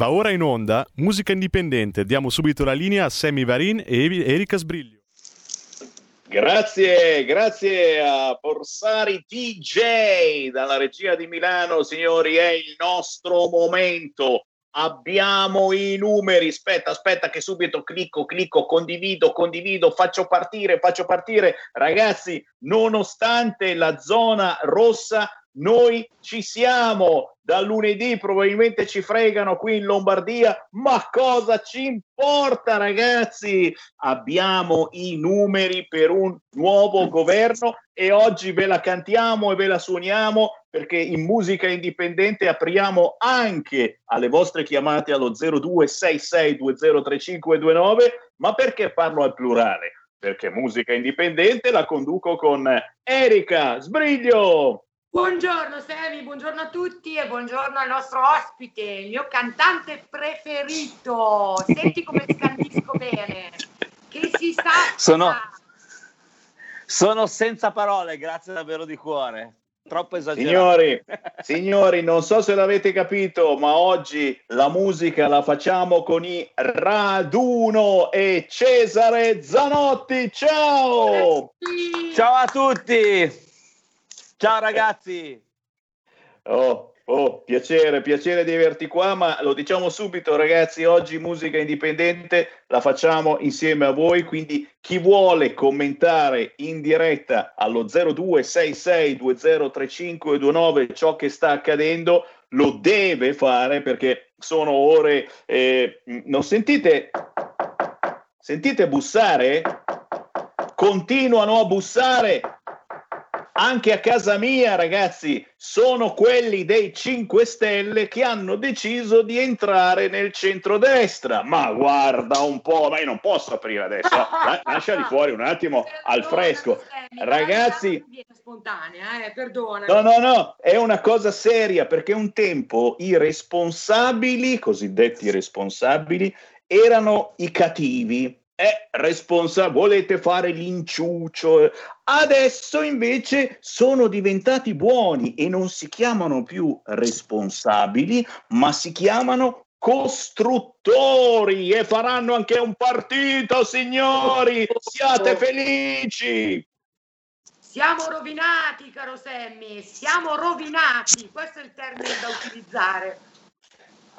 Va ora in onda Musica Indipendente. Diamo subito la linea a Sammy Varin e Erika Sbriglio. Grazie, grazie a Borsari DJ dalla regia di Milano, signori, è il nostro momento. Abbiamo i numeri. Aspetta, aspetta, che subito clicco, clicco, condivido, condivido, faccio partire, faccio partire. Ragazzi, nonostante la zona rossa, noi ci siamo. Da lunedì probabilmente ci fregano qui in Lombardia, ma cosa ci importa, ragazzi? Abbiamo i numeri per un nuovo governo e oggi ve la cantiamo e ve la suoniamo perché in musica indipendente apriamo anche alle vostre chiamate allo 0266203529, ma perché parlo al plurale? Perché musica indipendente la conduco con Erika Sbriglio. Buongiorno Semi, buongiorno a tutti e buongiorno al nostro ospite, il mio cantante preferito. Senti come scandisco bene. Che si sa. Sono- Sono senza parole, grazie davvero di cuore. Troppo esagerato. Signori, signori, non so se l'avete capito, ma oggi la musica la facciamo con i Raduno e Cesare Zanotti. Ciao! Ciao a tutti. Ciao ragazzi. Oh, oh, piacere, piacere di averti qua, ma lo diciamo subito, ragazzi, oggi musica indipendente la facciamo insieme a voi, quindi chi vuole commentare in diretta allo 0266203529 ciò che sta accadendo lo deve fare perché sono ore eh, non sentite sentite bussare? Continuano a bussare anche a casa mia, ragazzi, sono quelli dei 5 Stelle che hanno deciso di entrare nel centrodestra. Ma guarda un po', ma io non posso aprire adesso. La- lasciali fuori un attimo al fresco. Ragazzi, spontanea, eh, perdona. No, no, no, è una cosa seria perché un tempo i responsabili, cosiddetti responsabili, erano i cattivi. Eh, responsa- volete fare l'inciuccio. Adesso invece sono diventati buoni e non si chiamano più responsabili, ma si chiamano costruttori e faranno anche un partito, signori. Siate felici. Siamo rovinati, caro Sammy, siamo rovinati. Questo è il termine da utilizzare.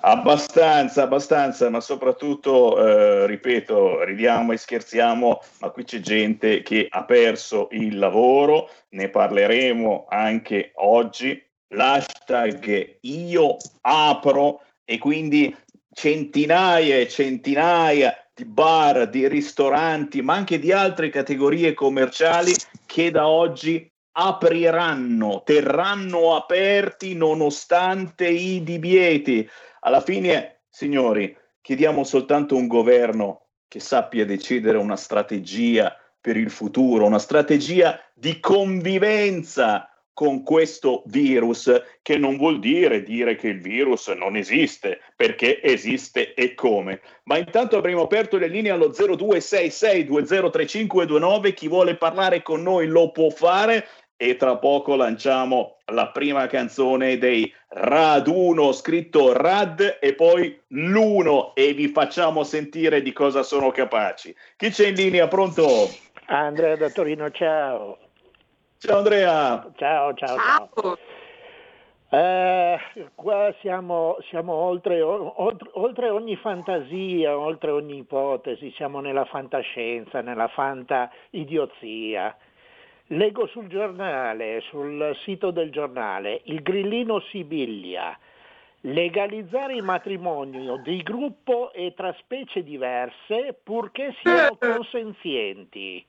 Abbastanza, abbastanza, ma soprattutto, eh, ripeto, ridiamo e scherziamo, ma qui c'è gente che ha perso il lavoro, ne parleremo anche oggi. L'hashtag io apro e quindi centinaia e centinaia di bar, di ristoranti, ma anche di altre categorie commerciali che da oggi apriranno, terranno aperti nonostante i divieti. Alla fine, signori, chiediamo soltanto un governo che sappia decidere una strategia per il futuro, una strategia di convivenza con questo virus, che non vuol dire dire che il virus non esiste, perché esiste e come. Ma intanto avremo aperto le linee allo 0266203529, chi vuole parlare con noi lo può fare e tra poco lanciamo la prima canzone dei Raduno, scritto Rad e poi l'uno e vi facciamo sentire di cosa sono capaci. Chi c'è in linea? Pronto? Andrea da Torino, ciao. Ciao Andrea. Ciao, ciao, ciao. Ciao. Eh, qua siamo, siamo oltre, oltre, oltre ogni fantasia, oltre ogni ipotesi, siamo nella fantascienza, nella fanta idiozia. Leggo sul giornale, sul sito del giornale, il grillino Sibiglia. Legalizzare il matrimonio di gruppo e tra specie diverse purché siano consenzienti.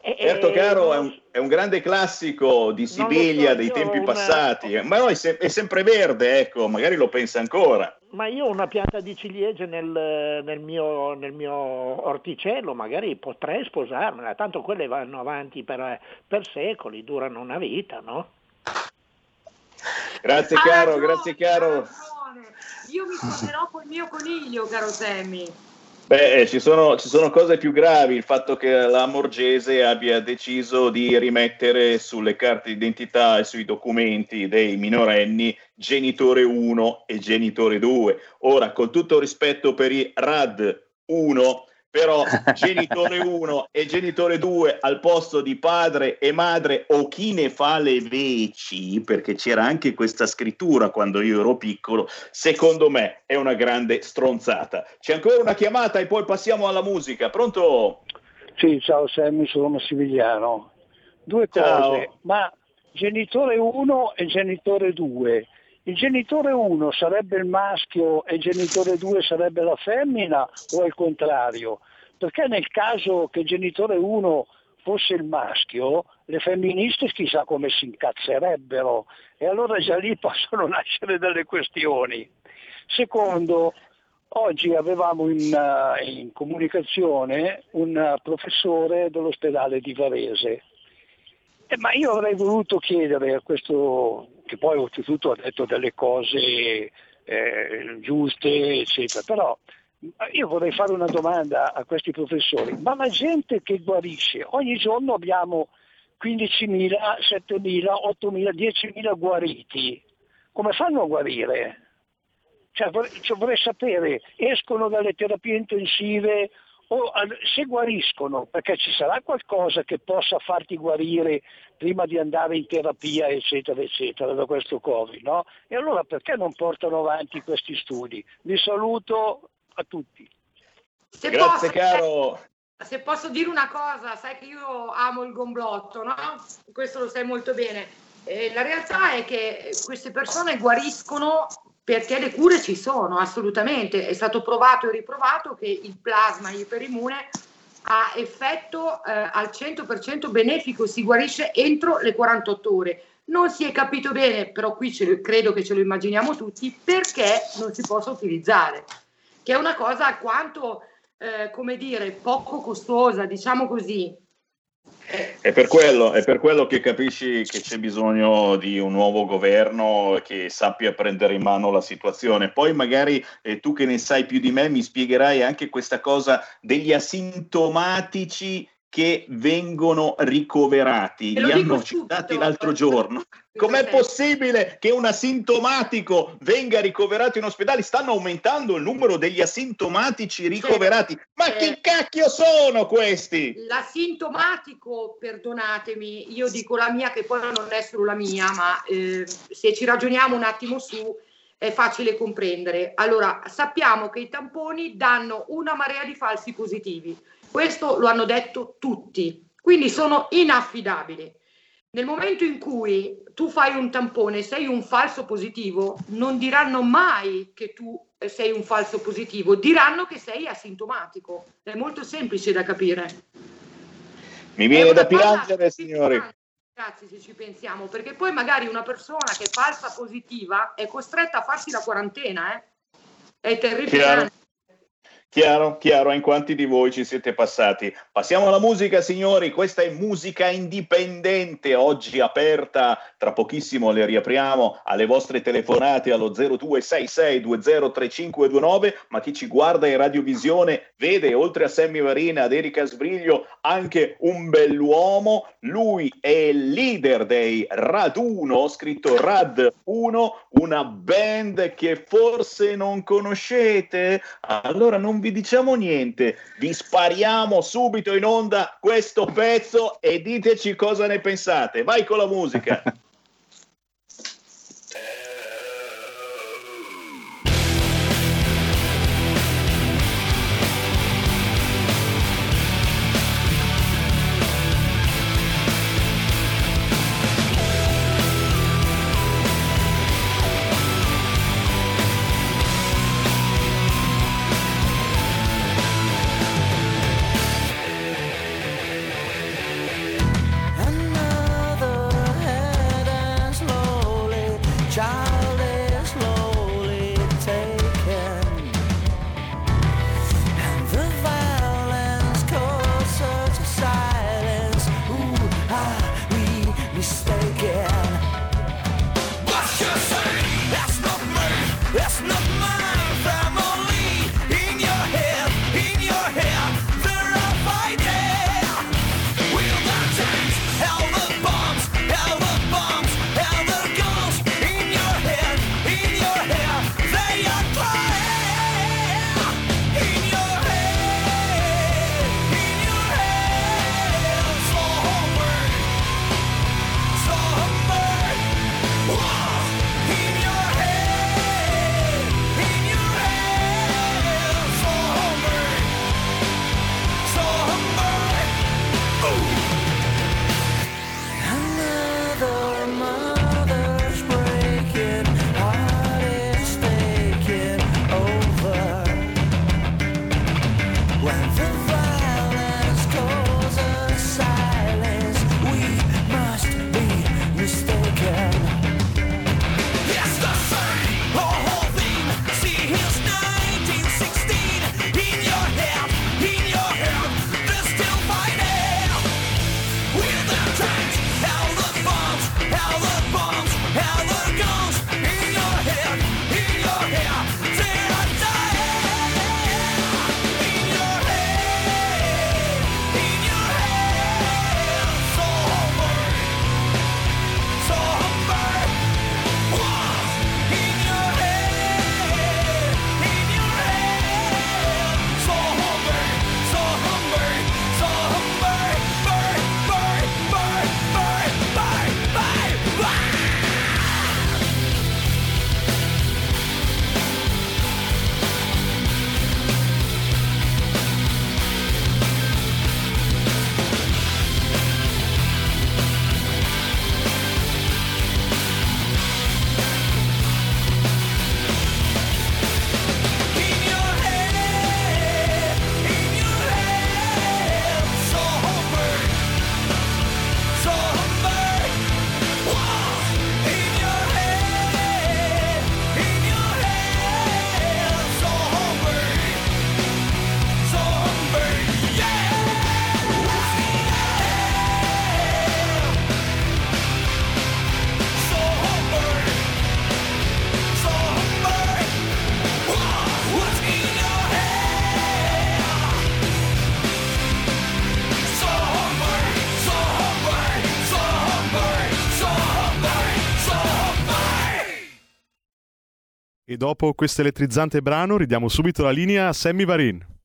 Certo, caro, è un, è un, grande classico di Sibiglia so, dei tempi una... passati, ma no, è, se- è, sempre verde, ecco, magari lo pensa ancora. Ma io ho una pianta di ciliegie nel, nel, mio, nel mio, orticello, magari potrei sposarmela, tanto quelle vanno avanti per, per secoli, durano una vita, no? Grazie caro, grazie caro. Io mi sposerò col mio coniglio, caro Sammy. Beh, eh, ci sono, ci sono, cose più gravi, il fatto che la Morgese abbia deciso di rimettere sulle carte d'identità e sui documenti dei minorenni genitore 1 e genitore 2. Ora, con tutto rispetto per i RAD 1, però genitore 1 e genitore 2 al posto di padre e madre o chi ne fa le veci, perché c'era anche questa scrittura quando io ero piccolo, secondo me è una grande stronzata. C'è ancora una chiamata e poi passiamo alla musica. Pronto? Sì, ciao Sammy, sono Massimigliano. Due cose, ciao. ma genitore 1 e genitore 2 il genitore 1 sarebbe il maschio e il genitore 2 sarebbe la femmina o al contrario? Perché nel caso che il genitore 1 fosse il maschio, le femministe chissà come si incazzerebbero e allora già lì possono nascere delle questioni. Secondo, oggi avevamo in, uh, in comunicazione un professore dell'ospedale di Varese, eh, ma io avrei voluto chiedere a questo che poi oltretutto ha detto delle cose eh, giuste, eccetera. Però io vorrei fare una domanda a questi professori, ma la gente che guarisce, ogni giorno abbiamo 15.000, 7.000, 8.000, 10.000 guariti, come fanno a guarire? Cioè, vorrei, cioè, vorrei sapere, escono dalle terapie intensive o se guariscono, perché ci sarà qualcosa che possa farti guarire prima di andare in terapia, eccetera, eccetera, da questo Covid, no? E allora perché non portano avanti questi studi? Vi saluto a tutti. Se Grazie posso, caro. Se posso dire una cosa, sai che io amo il gomblotto, no? Questo lo sai molto bene. Eh, la realtà è che queste persone guariscono perché le cure ci sono, assolutamente. È stato provato e riprovato che il plasma iperimmune ha effetto eh, al 100% benefico, si guarisce entro le 48 ore. Non si è capito bene, però qui lo, credo che ce lo immaginiamo tutti, perché non si possa utilizzare, che è una cosa alquanto, eh, come dire, poco costosa, diciamo così, è per, quello, è per quello che capisci che c'è bisogno di un nuovo governo che sappia prendere in mano la situazione. Poi magari eh, tu che ne sai più di me mi spiegherai anche questa cosa degli asintomatici che vengono ricoverati. Li hanno citati l'altro giorno. Com'è possibile che un asintomatico venga ricoverato in ospedale? Stanno aumentando il numero degli asintomatici ricoverati. Ma chi eh, cacchio sono questi? L'asintomatico, perdonatemi, io dico la mia che poi non è solo la mia, ma eh, se ci ragioniamo un attimo su è facile comprendere. Allora, sappiamo che i tamponi danno una marea di falsi positivi questo lo hanno detto tutti, quindi sono inaffidabili. Nel momento in cui tu fai un tampone, sei un falso positivo, non diranno mai che tu sei un falso positivo, diranno che sei asintomatico. È molto semplice da capire. Mi viene da piangere, signori. Grazie se ci pensiamo, perché poi magari una persona che è falsa positiva è costretta a farsi la quarantena, eh? È terrificante. Chiaro, chiaro, in quanti di voi ci siete passati. Passiamo alla musica, signori. Questa è musica indipendente, oggi aperta. Tra pochissimo le riapriamo alle vostre telefonate allo 0266203529. Ma chi ci guarda in radiovisione vede, oltre a Sammy Varina, ad Erika Sbriglio, anche un bell'uomo. Lui è il leader dei Rad 1, scritto Rad 1, una band che forse non conoscete. Allora non vi diciamo niente, vi spariamo subito in onda questo pezzo e diteci cosa ne pensate. Vai con la musica. dopo questo elettrizzante brano ridiamo subito la linea a Sammy Varin.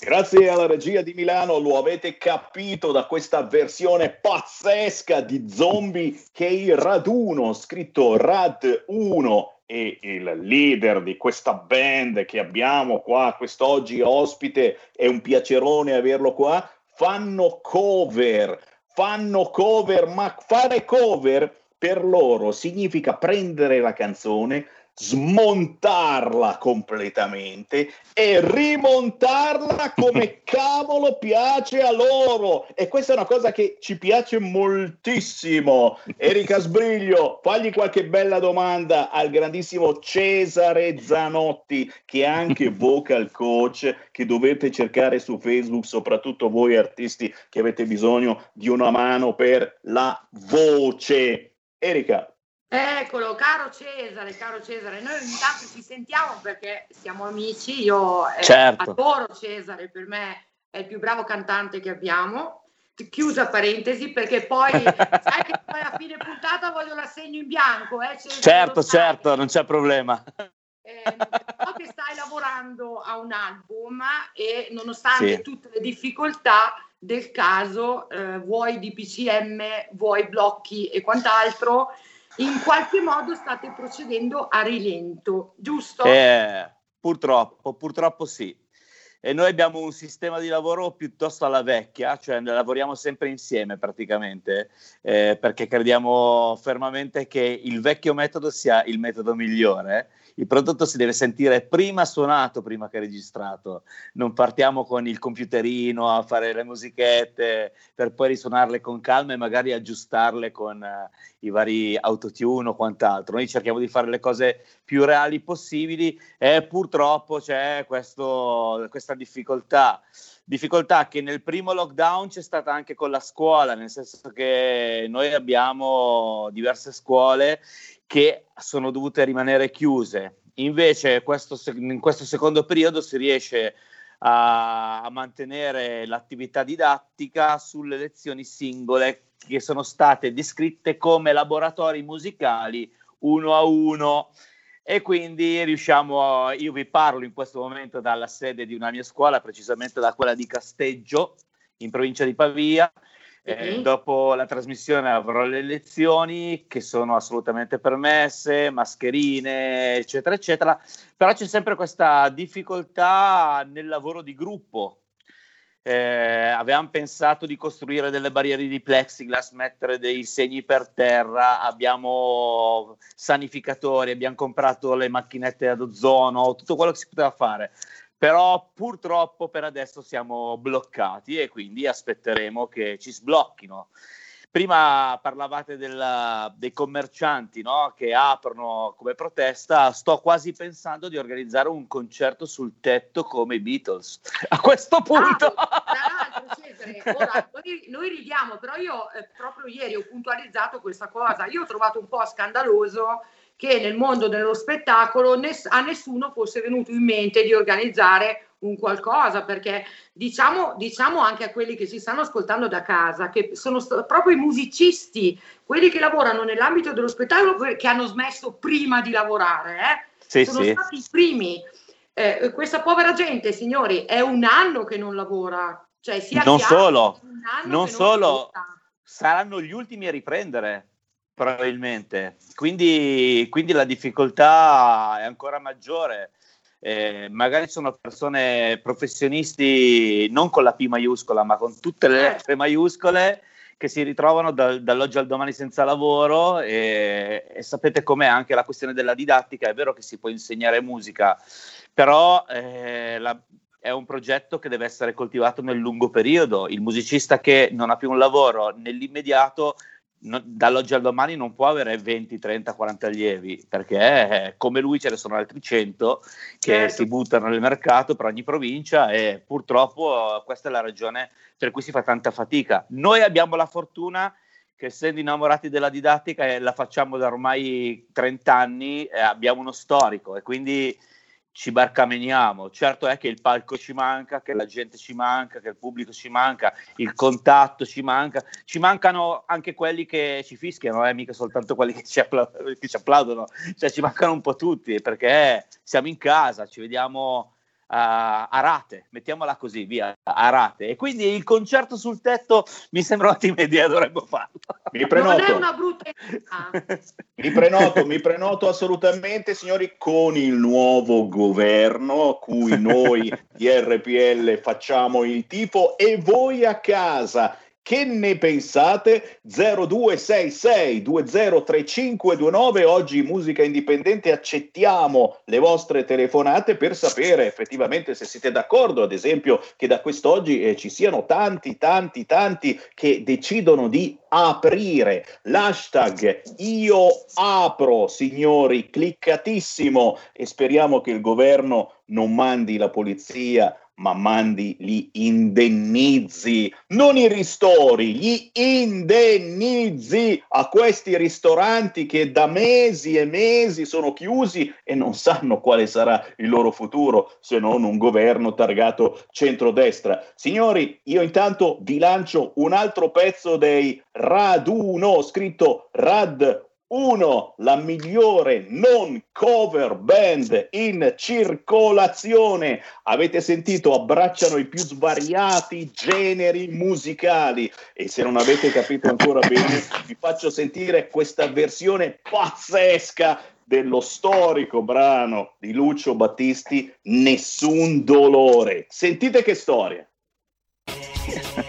Grazie alla regia di Milano, lo avete capito da questa versione pazzesca di Zombie che il raduno, scritto Rad 1 e il leader di questa band che abbiamo qua quest'oggi ospite, è un piacerone averlo qua, fanno cover, fanno cover, ma fare cover per loro significa prendere la canzone, smontarla completamente e rimontarla come cavolo piace a loro. E questa è una cosa che ci piace moltissimo. Erika Sbriglio, fagli qualche bella domanda al grandissimo Cesare Zanotti, che è anche vocal coach, che dovete cercare su Facebook, soprattutto voi artisti che avete bisogno di una mano per la voce. Erika, Eccolo, caro Cesare, caro Cesare, noi ogni tanto ci sentiamo perché siamo amici, io eh, certo. adoro Cesare, per me è il più bravo cantante che abbiamo. Chiusa parentesi perché poi sai che poi a fine puntata voglio l'assegno in bianco. Eh, Cesare, certo, certo, non c'è problema. Eh, so che stai lavorando a un album e nonostante sì. tutte le difficoltà del caso, eh, vuoi di PCM, vuoi blocchi e quant'altro, in qualche modo state procedendo a rilento, giusto? Eh, purtroppo, purtroppo sì. e noi abbiamo un sistema di lavoro piuttosto alla vecchia, cioè lavoriamo sempre insieme praticamente, eh, perché crediamo fermamente che il vecchio metodo sia il metodo migliore. Il prodotto si deve sentire prima suonato, prima che registrato. Non partiamo con il computerino a fare le musichette per poi risuonarle con calma e magari aggiustarle con uh, i vari autotune o quant'altro. Noi cerchiamo di fare le cose più reali possibili e purtroppo c'è questo, questa difficoltà difficoltà che nel primo lockdown c'è stata anche con la scuola, nel senso che noi abbiamo diverse scuole che sono dovute rimanere chiuse. Invece questo, in questo secondo periodo si riesce a, a mantenere l'attività didattica sulle lezioni singole che sono state descritte come laboratori musicali uno a uno e quindi riusciamo, a, io vi parlo in questo momento dalla sede di una mia scuola, precisamente da quella di Casteggio, in provincia di Pavia. Eh, dopo la trasmissione avrò le lezioni che sono assolutamente permesse, mascherine, eccetera, eccetera, però c'è sempre questa difficoltà nel lavoro di gruppo, eh, avevamo pensato di costruire delle barriere di plexiglass, mettere dei segni per terra, abbiamo sanificatori, abbiamo comprato le macchinette ad ozono, tutto quello che si poteva fare. Però purtroppo per adesso siamo bloccati e quindi aspetteremo che ci sblocchino. Prima parlavate del, dei commercianti no? che aprono come protesta, sto quasi pensando di organizzare un concerto sul tetto come i Beatles. A questo punto... Ah, tra l'altro, Cesare, ora, noi, noi, ridiamo, però io eh, proprio ieri ho puntualizzato questa cosa. Io ho trovato un po' scandaloso che nel mondo dello spettacolo ness- a nessuno fosse venuto in mente di organizzare un qualcosa, perché diciamo, diciamo anche a quelli che si stanno ascoltando da casa, che sono st- proprio i musicisti, quelli che lavorano nell'ambito dello spettacolo, che hanno smesso prima di lavorare, eh? sì, sono sì. stati i primi. Eh, questa povera gente, signori, è un anno che non lavora. Cioè, sia non solo, non solo, saranno gli ultimi a riprendere probabilmente. Quindi, quindi la difficoltà è ancora maggiore. Eh, magari sono persone professionisti non con la P maiuscola, ma con tutte le lettere maiuscole che si ritrovano da, dall'oggi al domani senza lavoro. E, e, sapete com'è anche la questione della didattica, è vero che si può insegnare musica, però eh, la, è un progetto che deve essere coltivato nel lungo periodo, il musicista che non ha più un lavoro nell'immediato no, dall'oggi al domani non può avere 20, 30, 40 allievi perché eh, come lui ce ne sono altri 100 che certo. si buttano nel mercato per ogni provincia e purtroppo questa è la ragione per cui si fa tanta fatica. Noi abbiamo la fortuna che essendo innamorati della didattica e la facciamo da ormai 30 anni, eh, abbiamo uno storico e quindi ci barcameniamo. Certo è che il palco ci manca, che la gente ci manca, che il pubblico ci manca, il contatto ci manca, ci mancano anche quelli che ci fischiano, eh, mica soltanto quelli che ci, appla- che ci applaudono, cioè ci mancano un po' tutti perché siamo in casa, ci vediamo a, rate, mettiamola così, via, a rate. E quindi il concerto sul tetto mi sembra un'ottima idea, dovremmo farlo. Mi prenoto. Non è una brutta idea. mi prenoto, mi prenoto assolutamente, signori, con il nuovo governo a cui noi di RPL facciamo il tifo e voi a casa che ne pensate? 0266 203529. Oggi Musica Indipendente accettiamo le vostre telefonate per sapere effettivamente se siete d'accordo, ad esempio, che da quest'oggi eh, ci siano tanti, tanti, tanti che decidono di aprire. L'hashtag io apro, signori, cliccatissimo e speriamo che il governo non mandi la polizia ma mandi gli indennizi, non i ristori, gli indennizi a questi ristoranti che da mesi e mesi sono chiusi e non sanno quale sarà il loro futuro se non un governo targato centrodestra. Signori, io intanto vi lancio un altro pezzo dei Raduno, scritto Rad 1. La migliore non cover band in circolazione. Avete sentito? Abbracciano i più svariati generi musicali. E se non avete capito ancora bene, vi faccio sentire questa versione pazzesca dello storico brano di Lucio Battisti Nessun dolore. Sentite che storia.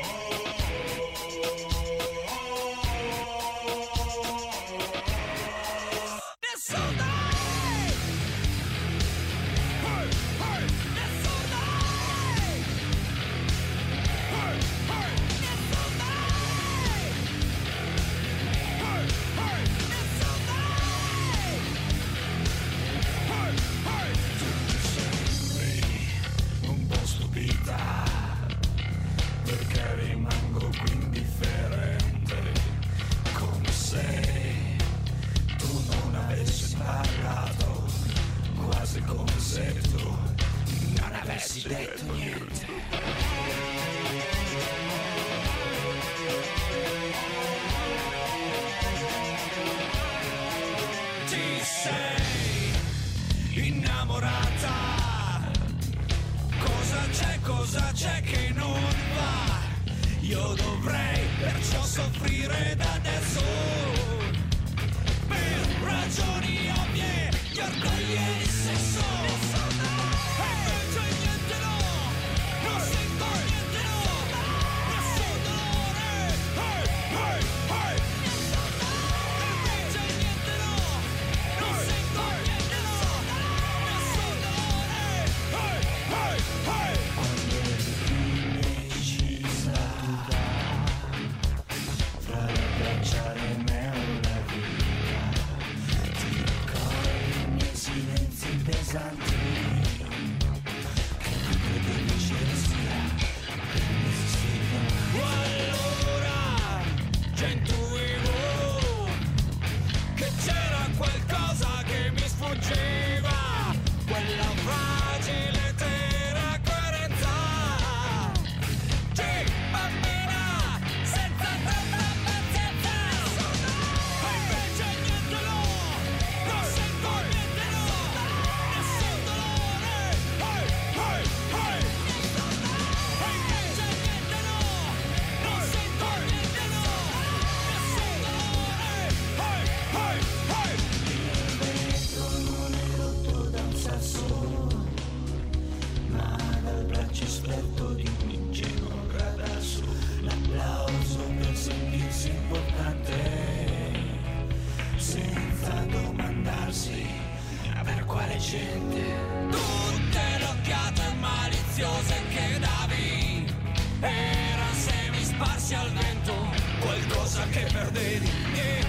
Il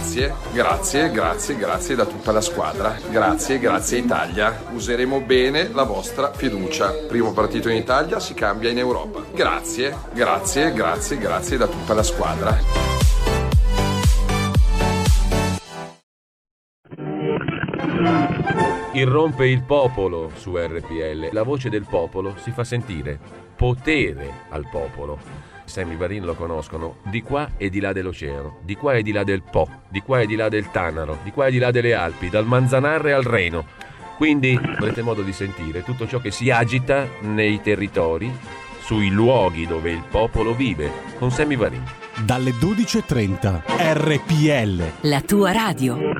Grazie, grazie, grazie, grazie da tutta la squadra. Grazie, grazie Italia. Useremo bene la vostra fiducia. Primo partito in Italia si cambia in Europa. Grazie, grazie, grazie, grazie da tutta la squadra. Irrompe il popolo su RPL. La voce del popolo si fa sentire. Potere al popolo. Sammy Varin lo conoscono di qua e di là dell'oceano, di qua e di là del Po, di qua e di là del Tanaro, di qua e di là delle Alpi, dal Manzanarre al Reno. Quindi avrete modo di sentire tutto ciò che si agita nei territori, sui luoghi dove il popolo vive, con Sammy Varin. Dalle 12.30 RPL. La tua radio.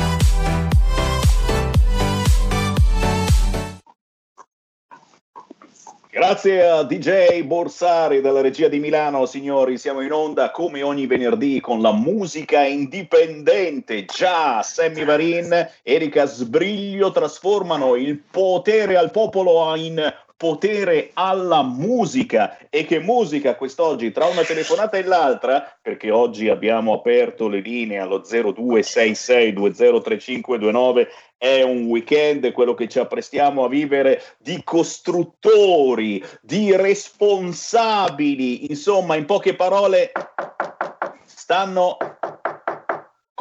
Grazie a DJ Borsari della regia di Milano, signori, siamo in onda come ogni venerdì con la musica indipendente. Già, Sammy Varin, Erika Sbriglio trasformano il potere al popolo in potere alla musica e che musica quest'oggi tra una telefonata e l'altra perché oggi abbiamo aperto le linee allo 0266203529 è un weekend quello che ci apprestiamo a vivere di costruttori di responsabili. Insomma in poche parole stanno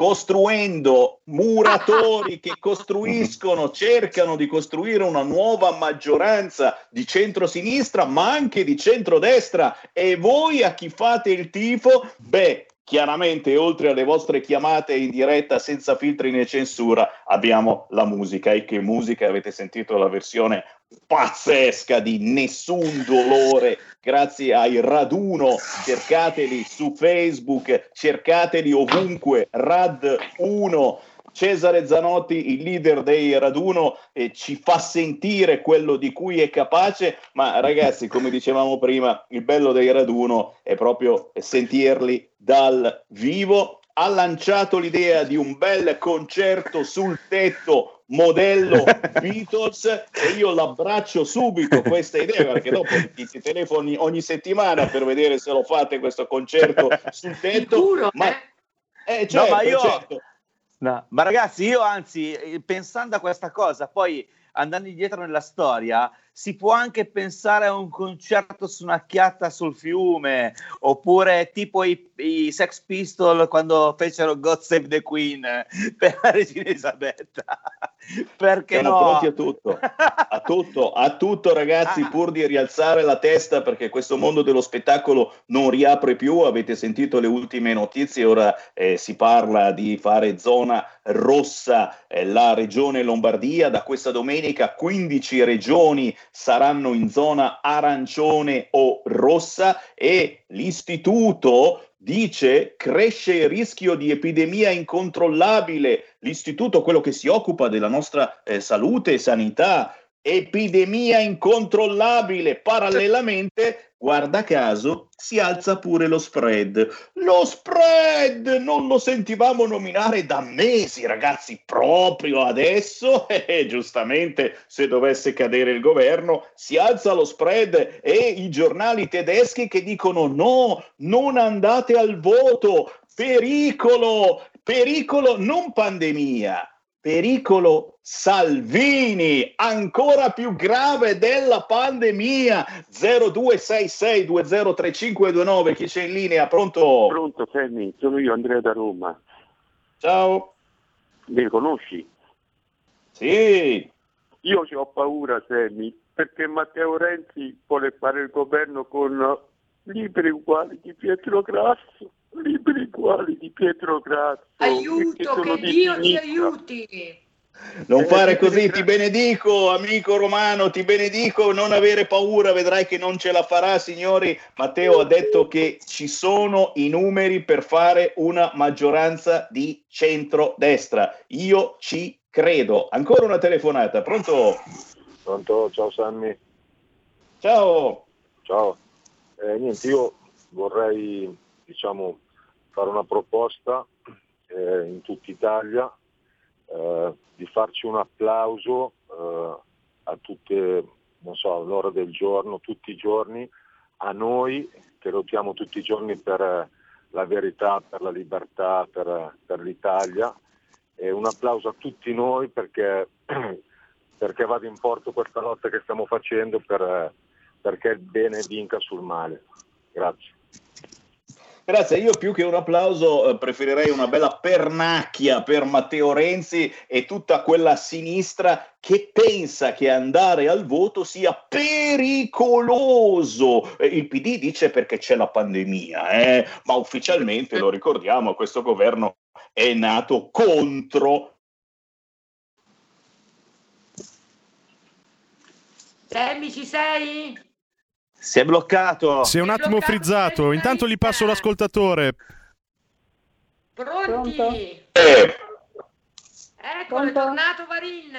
costruendo muratori che costruiscono, cercano di costruire una nuova maggioranza di centrosinistra, ma anche di centrodestra. E voi a chi fate il tifo? Beh, chiaramente oltre alle vostre chiamate in diretta senza filtri né censura abbiamo la musica e che musica avete sentito la versione pazzesca di Nessun dolore grazie ai Raduno. Cercateli su Facebook cercateli ovunque. Rad 1 Cesare Zanotti, il leader dei Raduno, eh, ci fa sentire quello di cui è capace, ma ragazzi, come dicevamo prima, il bello dei Raduno è proprio sentirli dal vivo. Ha lanciato l'idea di un bel concerto sul tetto modello Beatles e io l'abbraccio subito questa idea perché dopo ti, ti telefoni ogni settimana per vedere se lo fate questo concerto sul tetto Sicuro, ma, eh? eh, certo, no, ma io, certo. no, ma ragazzi, io anzi, eh, pensando a questa cosa, poi andando indietro nella storia, si può anche pensare a un concerto su una chiatta sul fiume, oppure tipo i, i Sex Pistol quando fecero God Save the Queen per la regina Isabetta. Perché Siamo no? pronti a tutto, a tutto, a tutto ragazzi, pur di rialzare la testa perché questo mondo dello spettacolo non riapre più, avete sentito le ultime notizie, ora eh, si parla di fare zona rossa eh, la regione Lombardia, da questa domenica 15 regioni saranno in zona arancione o rossa e l'istituto dice cresce il rischio di epidemia incontrollabile. L'istituto, quello che si occupa della nostra eh, salute e sanità, epidemia incontrollabile. Parallelamente, guarda caso, si alza pure lo spread. Lo spread non lo sentivamo nominare da mesi, ragazzi, proprio adesso. E giustamente, se dovesse cadere il governo, si alza lo spread e i giornali tedeschi che dicono no, non andate al voto, pericolo, pericolo, non pandemia. Pericolo Salvini, ancora più grave della pandemia. 0266203529, chi c'è in linea? Pronto? Pronto, Fermi, sono io Andrea da Roma. Ciao. Mi conosci? Sì. Io ci ho paura, Fermi, perché Matteo Renzi vuole fare il governo con libri uguali di Pietro Grasso. Libri uguali di Pietro Grasso. Aiuto, che Dio ti aiuti. Non fare così, ti benedico, amico romano, ti benedico, non avere paura, vedrai che non ce la farà, signori. Matteo ha detto che ci sono i numeri per fare una maggioranza di centro-destra. Io ci credo. Ancora una telefonata, pronto? Pronto, ciao Sammy. Ciao. Ciao. Eh, niente, io vorrei, diciamo, fare una proposta eh, in tutta Italia, eh, di farci un applauso eh, a tutte, non so, all'ora del giorno, tutti i giorni, a noi che lottiamo tutti i giorni per la verità, per la libertà, per, per l'Italia. E un applauso a tutti noi perché, perché vada in porto questa lotta che stiamo facendo per, perché il bene vinca sul male. Grazie. Grazie, io più che un applauso eh, preferirei una bella pernacchia per Matteo Renzi e tutta quella sinistra che pensa che andare al voto sia pericoloso. Eh, il PD dice perché c'è la pandemia, eh? ma ufficialmente, lo ricordiamo, questo governo è nato contro Sammy, ci sei? Si è bloccato. Si è un attimo frizzato. Intanto gli passo l'ascoltatore. Pronti? Eh. Ecco, è tornato Varin.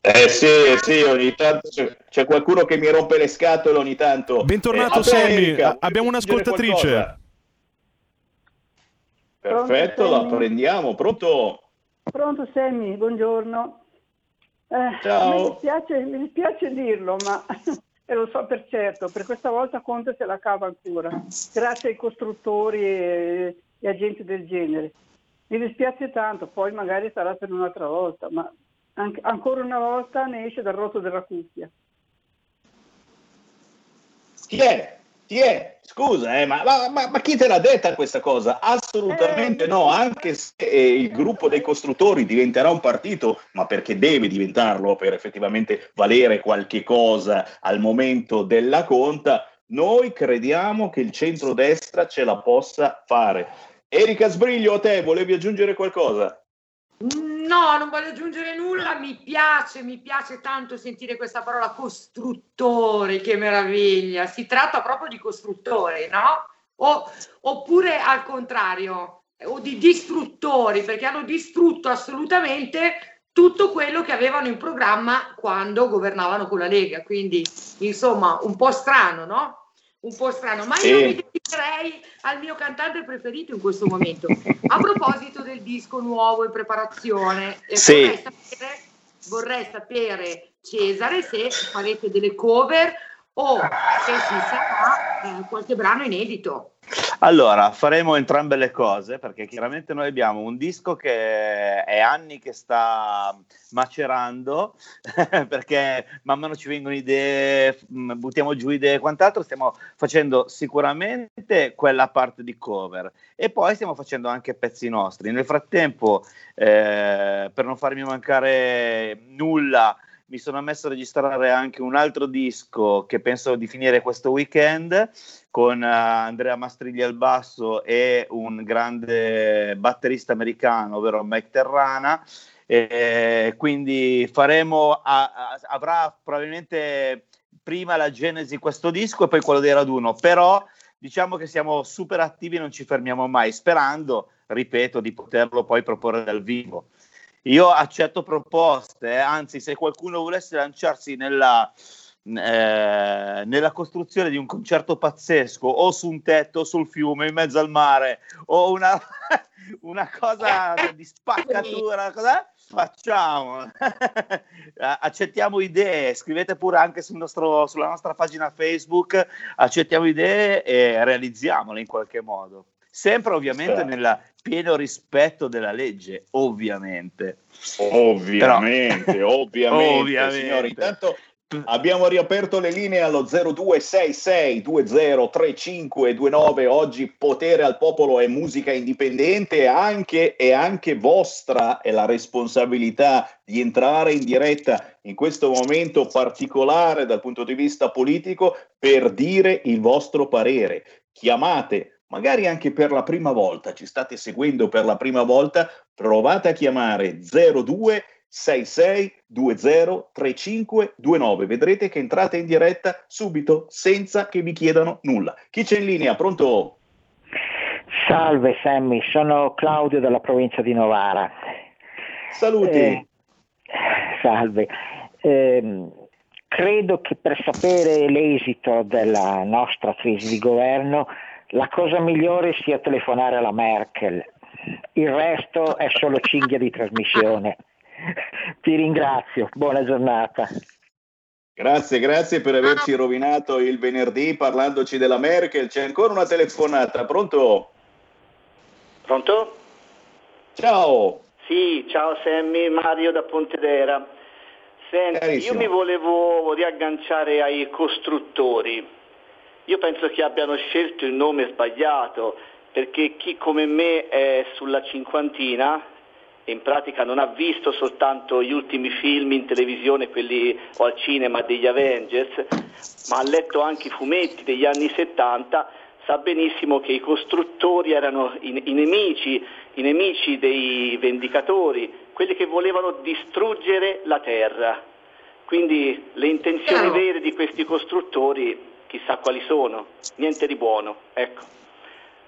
Eh sì, sì, ogni tanto c'è, c'è, qualcuno che mi rompe le scatole ogni tanto. Bentornato eh, Sammy, abbiamo un'ascoltatrice. Perfetto, Pronto, la prendiamo. Pronto? Pronto Sammy, buongiorno. Eh, Ciao. Mi dispiace, mi dispiace dirlo, ma e lo so per certo, per questa volta Conte se la cava ancora, grazie ai costruttori e, e a gente del genere. Mi dispiace tanto, poi magari sarà per un'altra volta, ma anche, ancora una volta ne esce dal rotto della cuffia. Chi è? Chi è? Scusa, eh, ma, ma, ma, chi te l'ha detta questa cosa? Assolutamente eh, no, anche se eh, il gruppo dei costruttori diventerà un partito, ma perché deve diventarlo per effettivamente valere qualche cosa al momento della conta, noi crediamo che il centrodestra ce la possa fare. Erika Sbriglio, a te volevi aggiungere qualcosa? No, non voglio aggiungere nulla, mi piace, mi piace tanto sentire questa parola costruttori, che meraviglia. Si tratta proprio di costruttori, no? O, oppure al contrario, o di distruttori, perché hanno distrutto assolutamente tutto quello che avevano in programma quando governavano con la Lega. Quindi, insomma, un po' strano, no? Un po' strano, ma io mi dedicherei al mio cantante preferito in questo momento. A proposito del disco nuovo in preparazione, eh, sì. vorrei, sapere, vorrei, sapere, Cesare, se farete delle cover o se ci sarà eh, qualche brano inedito. Allora, faremo entrambe le cose perché chiaramente noi abbiamo un disco che è anni che sta macerando perché man mano ci vengono idee, mm, buttiamo giù idee e quant'altro, stiamo facendo sicuramente quella parte di cover e poi stiamo facendo anche pezzi nostri. Nel frattempo, eh, per non farmi mancare nulla, mi sono messo a registrare anche un altro disco che penso di finire questo weekend con uh, Andrea Mastrigli al basso e un grande batterista americano, ovvero Mike Terrana. E quindi faremo, avrà probabilmente prima la genesi questo disco e poi quello dei raduno, però diciamo che siamo super attivi, non ci fermiamo mai, sperando, ripeto, di poterlo poi proporre dal vivo. Io accetto proposte, eh, anzi se qualcuno volesse lanciarsi nella eh, nella costruzione di un concerto pazzesco o su un tetto o sul fiume in mezzo al mare o una, una cosa di spaccatura cosa facciamo. Accettiamo idee scrivete pure anche sul nostro, sulla nostra pagina facebook accettiamo idee e realizziamole in qualche modo sempre ovviamente sì. nel pieno rispetto della legge ovviamente ovviamente Però, ovviamente, ovviamente. signori intanto Abbiamo riaperto le linee allo 0266203529. Oggi potere al popolo e musica indipendente anche, e anche vostra è la responsabilità di entrare in diretta in questo momento particolare dal punto di vista politico per dire il vostro parere. Chiamate, magari anche per la prima volta, ci state seguendo per la prima volta, provate a chiamare 02 66203529. Vedrete che entrate in diretta subito senza che vi chiedano nulla. Chi c'è in linea? Pronto? Salve Sammy, sono Claudio della provincia di Novara. Saluti. Eh, salve. Eh, credo che per sapere l'esito della nostra crisi di governo la cosa migliore sia telefonare alla Merkel il resto è solo cinghia di trasmissione. Ti ringrazio, buona giornata. Grazie, grazie per averci rovinato il venerdì parlandoci della Merkel. C'è ancora una telefonata, pronto? Pronto? Ciao. Sì, ciao Sammy, Mario da Pontedera. Senti, Carissimo. io mi volevo riagganciare ai costruttori. Io penso che abbiano scelto il nome sbagliato, perché chi come me è sulla cinquantina e in pratica non ha visto soltanto gli ultimi film in televisione, quelli o al cinema degli Avengers, ma ha letto anche i fumetti degli anni 70, sa benissimo che i costruttori erano i, i nemici, i nemici dei vendicatori, quelli che volevano distruggere la terra. Quindi le intenzioni vere di questi costruttori chissà quali sono, niente di buono. Ecco.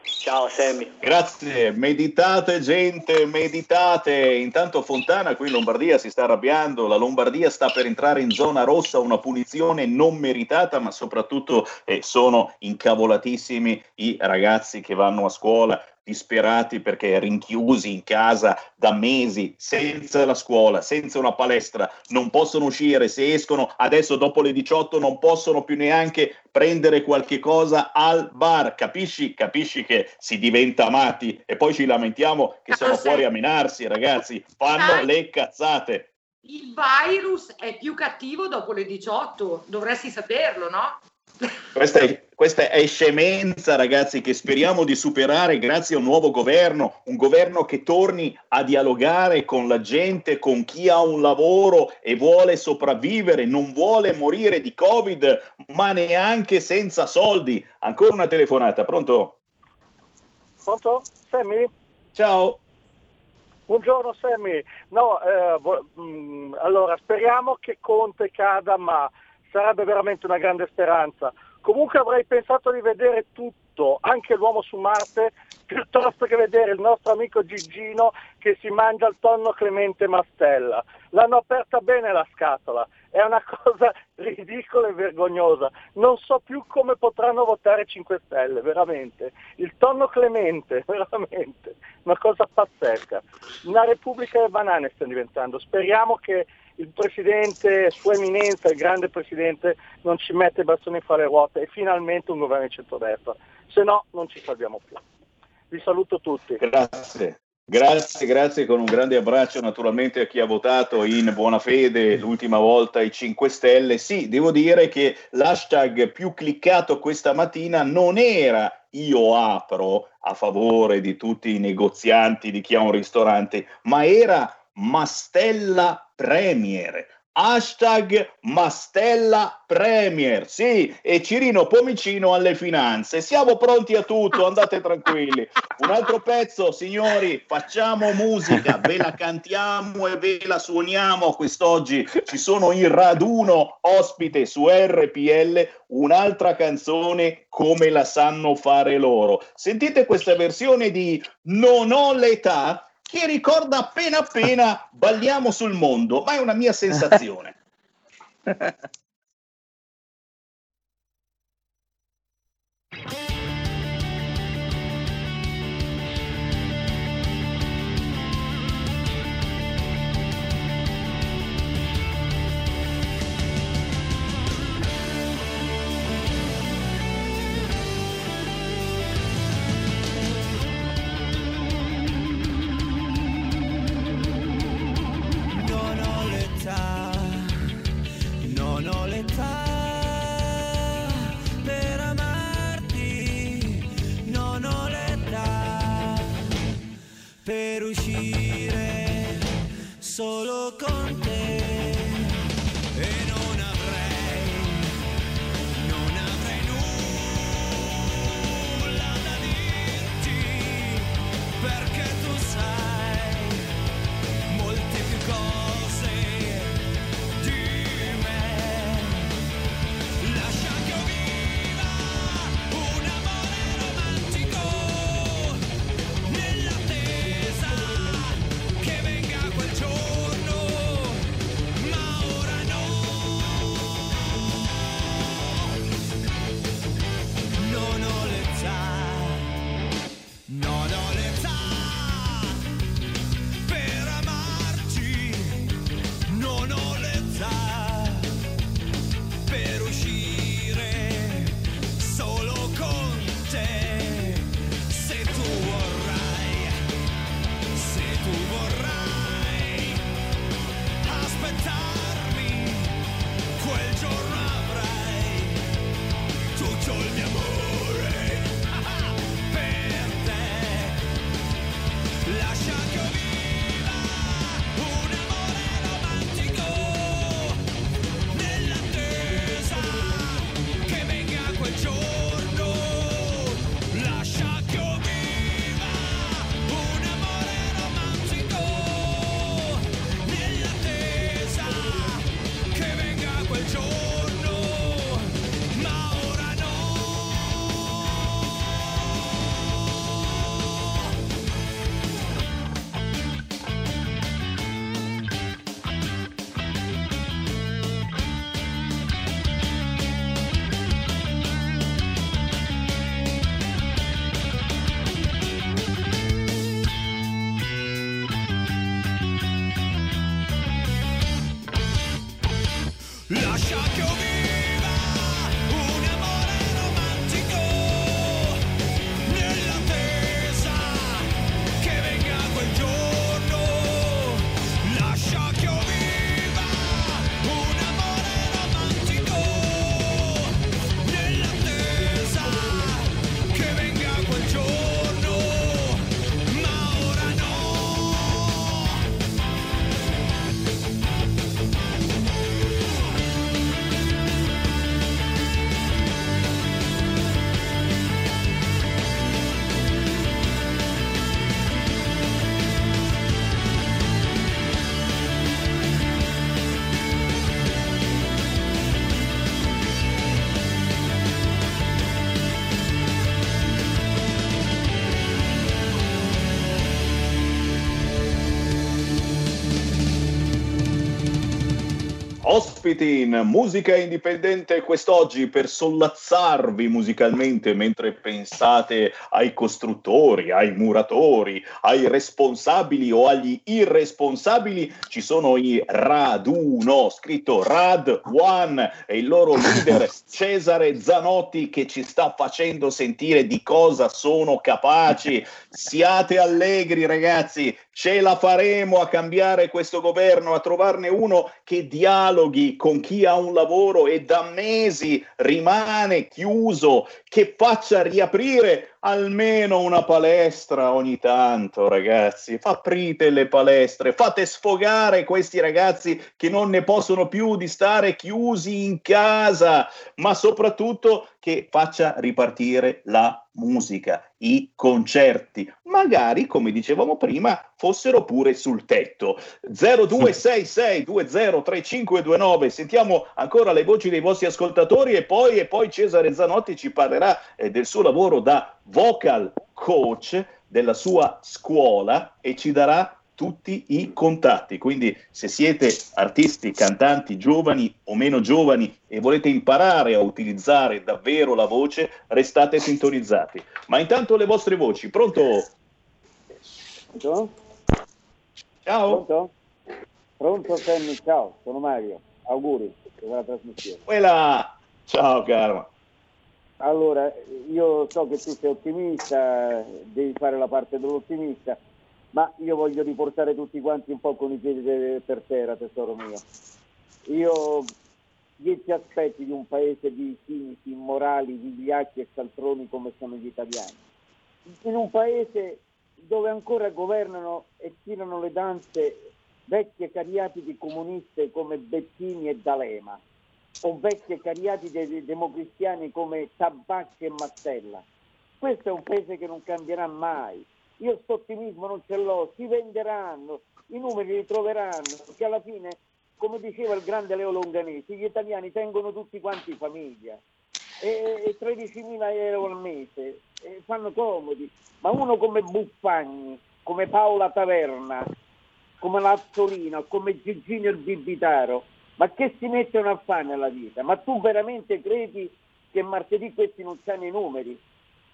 Ciao Sammy. Grazie, meditate gente, meditate. Intanto Fontana qui in Lombardia si sta arrabbiando, la Lombardia sta per entrare in zona rossa, una punizione non meritata, ma soprattutto eh, sono incavolatissimi i ragazzi che vanno a scuola disperati perché rinchiusi in casa da mesi, senza la scuola, senza una palestra, non possono uscire, se escono adesso dopo le 18 non possono più neanche prendere qualche cosa al bar, capisci? Capisci che si diventa matti e poi ci lamentiamo che sono fuori a menarsi, ragazzi, fanno le cazzate. Il virus è più cattivo dopo le 18, dovresti saperlo, no? Questa è, questa è scemenza, ragazzi, che speriamo di superare grazie a un nuovo governo, un governo che torni a dialogare con la gente, con chi ha un lavoro e vuole sopravvivere, non vuole morire di Covid, ma neanche senza soldi. Ancora una telefonata, pronto? Pronto? Sammy? Ciao. Buongiorno Sammy. No, eh, vo- mh, allora speriamo che Conte cada, ma sarebbe veramente una grande speranza. Comunque avrei pensato di vedere tutto, anche l'uomo su Marte, piuttosto che vedere il nostro amico Gigino che si mangia il tonno Clemente Mastella. L'hanno aperta bene la scatola, è una cosa ridicola e vergognosa. Non so più come potranno votare 5 Stelle, veramente. Il tonno Clemente, veramente, una cosa pazzesca. Una repubblica delle banane stiamo diventando. Speriamo che il presidente, sua eminenza, il grande presidente, non ci mette i bastoni fra le ruote e finalmente un governo di centrodestra. Se no non ci salviamo più. Vi saluto tutti. Grazie. Grazie, grazie con un grande abbraccio naturalmente a chi ha votato in buona fede l'ultima volta i 5 Stelle. Sì, devo dire che l'hashtag più cliccato questa mattina non era io apro a favore di tutti i negozianti, di chi ha un ristorante, ma era Mastella Premier. Hashtag Mastella Premier, sì, e Cirino Pomicino alle finanze. Siamo pronti a tutto, andate tranquilli. Un altro pezzo, signori, facciamo musica, ve la cantiamo e ve la suoniamo. Quest'oggi ci sono in raduno ospite su RPL, un'altra canzone come la sanno fare loro. Sentite questa versione di Non ho l'età che ricorda appena appena Balliamo sul mondo, ma è una mia sensazione. solo Ospiti in musica indipendente quest'oggi per sollazzarvi musicalmente mentre pensate ai costruttori, ai muratori, ai responsabili o agli irresponsabili, ci sono i Raduno, scritto Rad One e il loro leader Cesare Zanotti che ci sta facendo sentire di cosa sono capaci. Siate allegri ragazzi, ce la faremo a cambiare questo governo, a trovarne uno che dialoghi con chi ha un lavoro e da mesi rimane chiuso, che faccia riaprire almeno una palestra ogni tanto, ragazzi. Aprite le palestre, fate sfogare questi ragazzi che non ne possono più di stare chiusi in casa, ma soprattutto che faccia ripartire la musica, i concerti, magari come dicevamo prima fossero pure sul tetto. 0266203529, sentiamo ancora le voci dei vostri ascoltatori e poi, e poi Cesare Zanotti ci parlerà eh, del suo lavoro da vocal coach della sua scuola e ci darà tutti i contatti. Quindi se siete artisti, cantanti, giovani o meno giovani e volete imparare a utilizzare davvero la voce, restate sintonizzati. Ma intanto le vostre voci, pronto? Pronto? Ciao. Pronto? Pronto Sammy, ciao, sono Mario. Auguri per la trasmissione. Quella. Ciao caro. Allora, io so che tu sei ottimista, devi fare la parte dell'ottimista ma io voglio riportare tutti quanti un po' con i piedi per terra, tesoro mio. Io dieci aspetti di un paese di cinici, immorali, vigliacchi e saltroni come sono gli italiani. In un paese dove ancora governano e tirano le danze vecchie cariatidi comuniste come Bettini e D'Alema, o vecchie cariatidi democristiani come Tabacchi e Mastella. Questo è un paese che non cambierà mai io questo ottimismo non ce l'ho, si venderanno, i numeri li troveranno, perché alla fine, come diceva il grande Leo Longanesi, gli italiani tengono tutti quanti famiglia e, e 13.000 euro al mese, e fanno comodi, ma uno come Buffagni, come Paola Taverna, come Lazzolino, come Gigino il Bibitaro, ma che si mettono a fare nella vita? Ma tu veramente credi che martedì questi non sanno i numeri?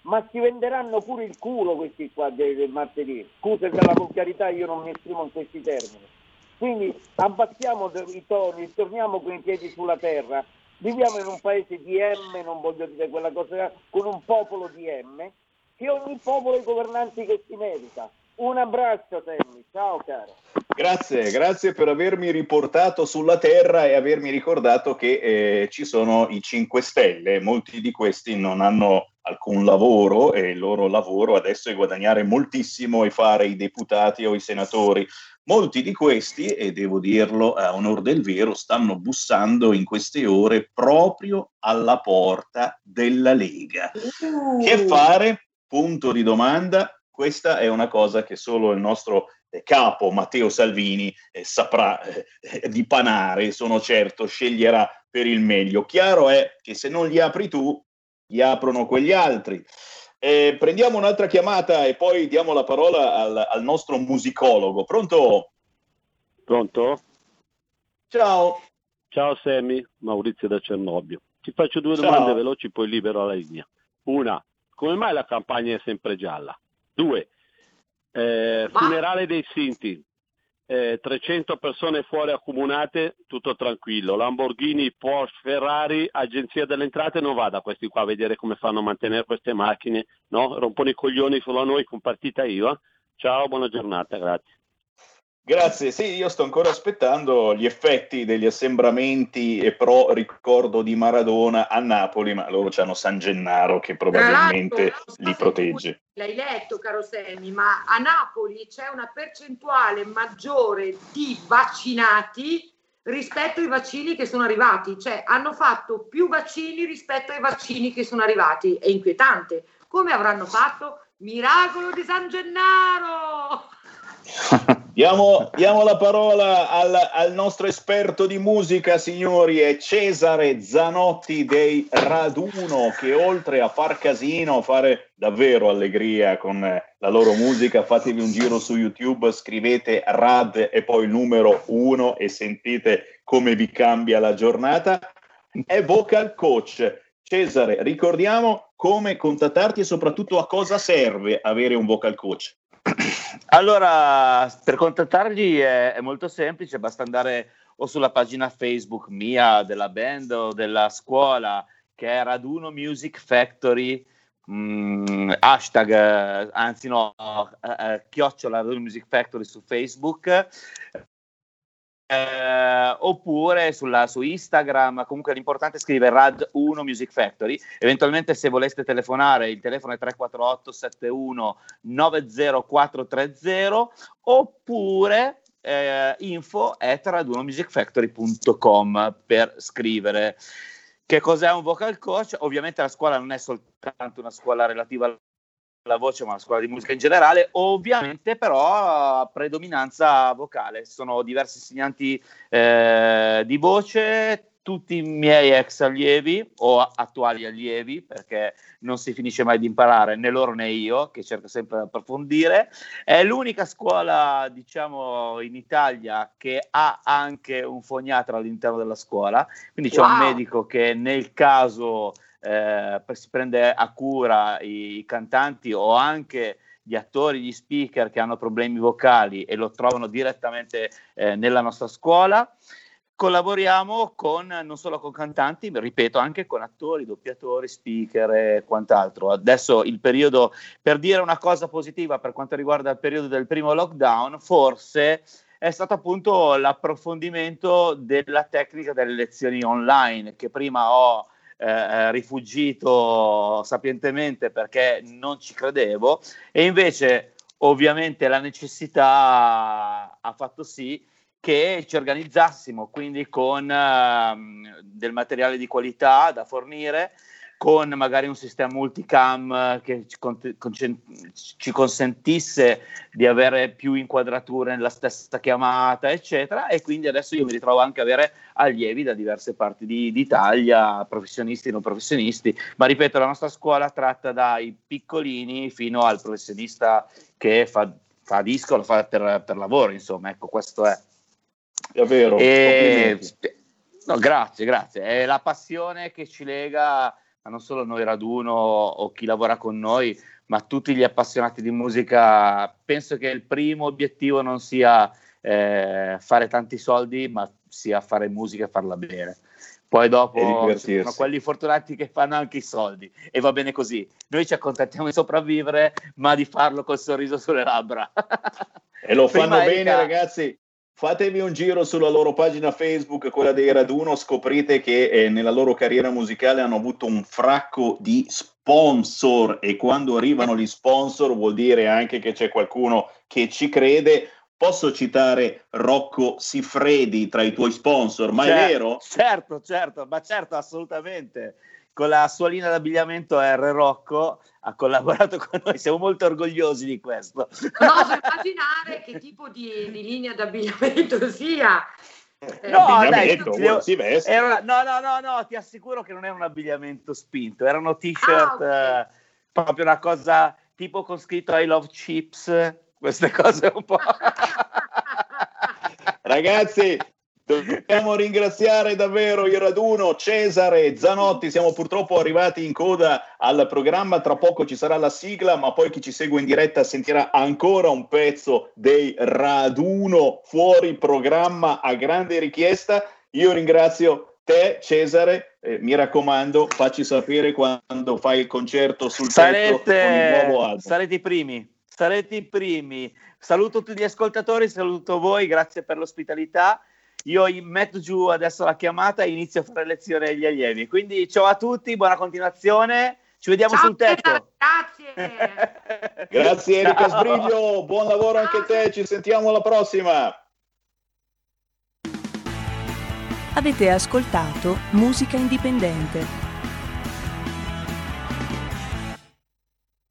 Ma si venderanno pure il culo questi qua del, del martedì. Scusa per la volgarità, io non mi esprimo in questi termini. Quindi abbattiamo i toni, torniamo con i piedi sulla terra, viviamo in un paese di M, non voglio dire quella cosa, con un popolo di M, che ogni popolo ha i governanti che si merita. Un abbraccio Sammy, ciao caro. Grazie, grazie per avermi riportato sulla terra e avermi ricordato che eh, ci sono i 5 Stelle, molti di questi non hanno alcun lavoro e il loro lavoro adesso è guadagnare moltissimo e fare i deputati o i senatori. Molti di questi, e devo dirlo a onor del vero, stanno bussando in queste ore proprio alla porta della Lega. Uh. Che fare? Punto di domanda. Questa è una cosa che solo il nostro eh, capo Matteo Salvini eh, saprà eh, dipanare, sono certo, sceglierà per il meglio. Chiaro è che se non li apri tu, gli aprono quegli altri. Eh, prendiamo un'altra chiamata e poi diamo la parola al, al nostro musicologo. Pronto? Pronto? Ciao. Ciao Sammy, Maurizio da Cernobbio. Ti faccio due Ciao. domande veloci, poi libero la linea. Una, come mai la campagna è sempre gialla? Due, eh, funerale dei Sinti, eh, 300 persone fuori accomunate, tutto tranquillo. Lamborghini, Porsche, Ferrari, Agenzia delle Entrate non vada questi qua a vedere come fanno a mantenere queste macchine, no? Rompono i coglioni solo a noi con partita IVA. Ciao, buona giornata, grazie. Grazie, sì, io sto ancora aspettando gli effetti degli assembramenti e pro ricordo di Maradona a Napoli, ma loro hanno San Gennaro che probabilmente li protegge. L'hai letto, caro Semmi, ma a Napoli c'è una percentuale maggiore di vaccinati rispetto ai vaccini che sono arrivati, cioè hanno fatto più vaccini rispetto ai vaccini che sono arrivati, è inquietante. Come avranno fatto? Miracolo di San Gennaro! Diamo, diamo, la parola al, al, nostro esperto di musica, signori, è Cesare Zanotti dei Raduno, che oltre a far casino, fare davvero allegria con la loro musica, fatevi un giro su YouTube, scrivete Rad e poi il numero uno e sentite come vi cambia la giornata. È vocal coach. Cesare, ricordiamo come contattarti e soprattutto a cosa serve avere un vocal coach. Allora, per contattarli è, è, molto semplice, basta andare o sulla pagina Facebook mia, della band o della scuola, che è Raduno Music Factory, mh, mm, hashtag, anzi no, eh, eh, chiocciola Raduno Music Factory su Facebook eh, oppure sulla, su Instagram, comunque l'importante è scrivere RAD1 Music Factory, eventualmente se voleste telefonare il telefono è 348 71 90430 oppure eh, info at radunomusicfactory.com per scrivere. Che cos'è un vocal coach? Ovviamente la scuola non è soltanto una scuola relativa la voce, ma la scuola di musica in generale, ovviamente però predominanza vocale. Sono diversi insegnanti eh, di voce, tutti i miei ex allievi o attuali allievi, perché non si finisce mai di imparare, né loro né io, che cerco sempre di approfondire. È l'unica scuola, diciamo, in Italia che ha anche un foniatra all'interno della scuola, quindi c'è wow. un medico che nel caso eh, si prende a cura i, i cantanti o anche gli attori, gli speaker che hanno problemi vocali e lo trovano direttamente eh, nella nostra scuola. Collaboriamo con, non solo con cantanti, ma ripeto, anche con attori, doppiatori, speaker e quant'altro. Adesso il periodo, per dire una cosa positiva per quanto riguarda il periodo del primo lockdown, forse è stato appunto l'approfondimento della tecnica delle lezioni online che prima ho eh, eh, rifugito sapientemente perché non ci credevo. E invece ovviamente la necessità ha fatto sì che ci organizzassimo quindi con uh, del materiale di qualità da fornire con magari un sistema multicam che ci, con- ci, consentisse di avere più inquadrature nella stessa chiamata, eccetera. E quindi adesso io mi ritrovo anche a avere allievi da diverse parti di, d'Italia, professionisti e non professionisti. Ma ripeto, la nostra scuola tratta dai piccolini fino al professionista che fa, fa disco, lo fa per, per lavoro, insomma, ecco, questo è. Davvero. E, no, grazie, grazie. È la passione che ci lega ma non solo noi raduno o chi lavora con noi, ma tutti gli appassionati di musica, penso che il primo obiettivo non sia eh, fare tanti soldi, ma sia fare musica e farla bene. Poi dopo sono quelli fortunati che fanno anche i soldi e va bene così. Noi ci accontentiamo di sopravvivere, ma di farlo col sorriso sulle labbra. e lo fanno Prima bene, ragazzi. Fatevi un giro sulla loro pagina Facebook, quella dei Raduno, scoprite che eh, nella loro carriera musicale hanno avuto un fracco di sponsor e quando arrivano gli sponsor vuol dire anche che c'è qualcuno che ci crede. Posso citare Rocco Sifredi tra i tuoi sponsor, ma certo, è vero? Certo, certo, ma certo, assolutamente con la sua linea d'abbigliamento R Rocco ha collaborato con noi, siamo molto orgogliosi di questo. Non oso immaginare che tipo di, di linea d'abbigliamento sia. Eh, no, dai, devo, era, no, no, no, no, ti assicuro che non era un abbigliamento spinto, erano t-shirt, ah, okay. eh, proprio una cosa tipo con scritto I love chips, queste cose un po'. Ragazzi, Dobbiamo ringraziare davvero il raduno Cesare Zanotti, siamo purtroppo arrivati in coda al programma, tra poco ci sarà la sigla, ma poi chi ci segue in diretta sentirà ancora un pezzo dei raduno fuori programma a grande richiesta. Io ringrazio te Cesare, eh, mi raccomando facci sapere quando fai il concerto sul sarete, con il nuovo album. Sarete i primi, sarete i primi. Saluto tutti gli ascoltatori, saluto voi, grazie per l'ospitalità io metto giù adesso la chiamata e inizio a fare lezione agli allievi. Quindi ciao a tutti, buona continuazione. Ci vediamo ciao, sul tetto. Grazie. grazie Erika Sbriglio, buon lavoro anche a te, ci sentiamo alla prossima. Avete ascoltato Musica Indipendente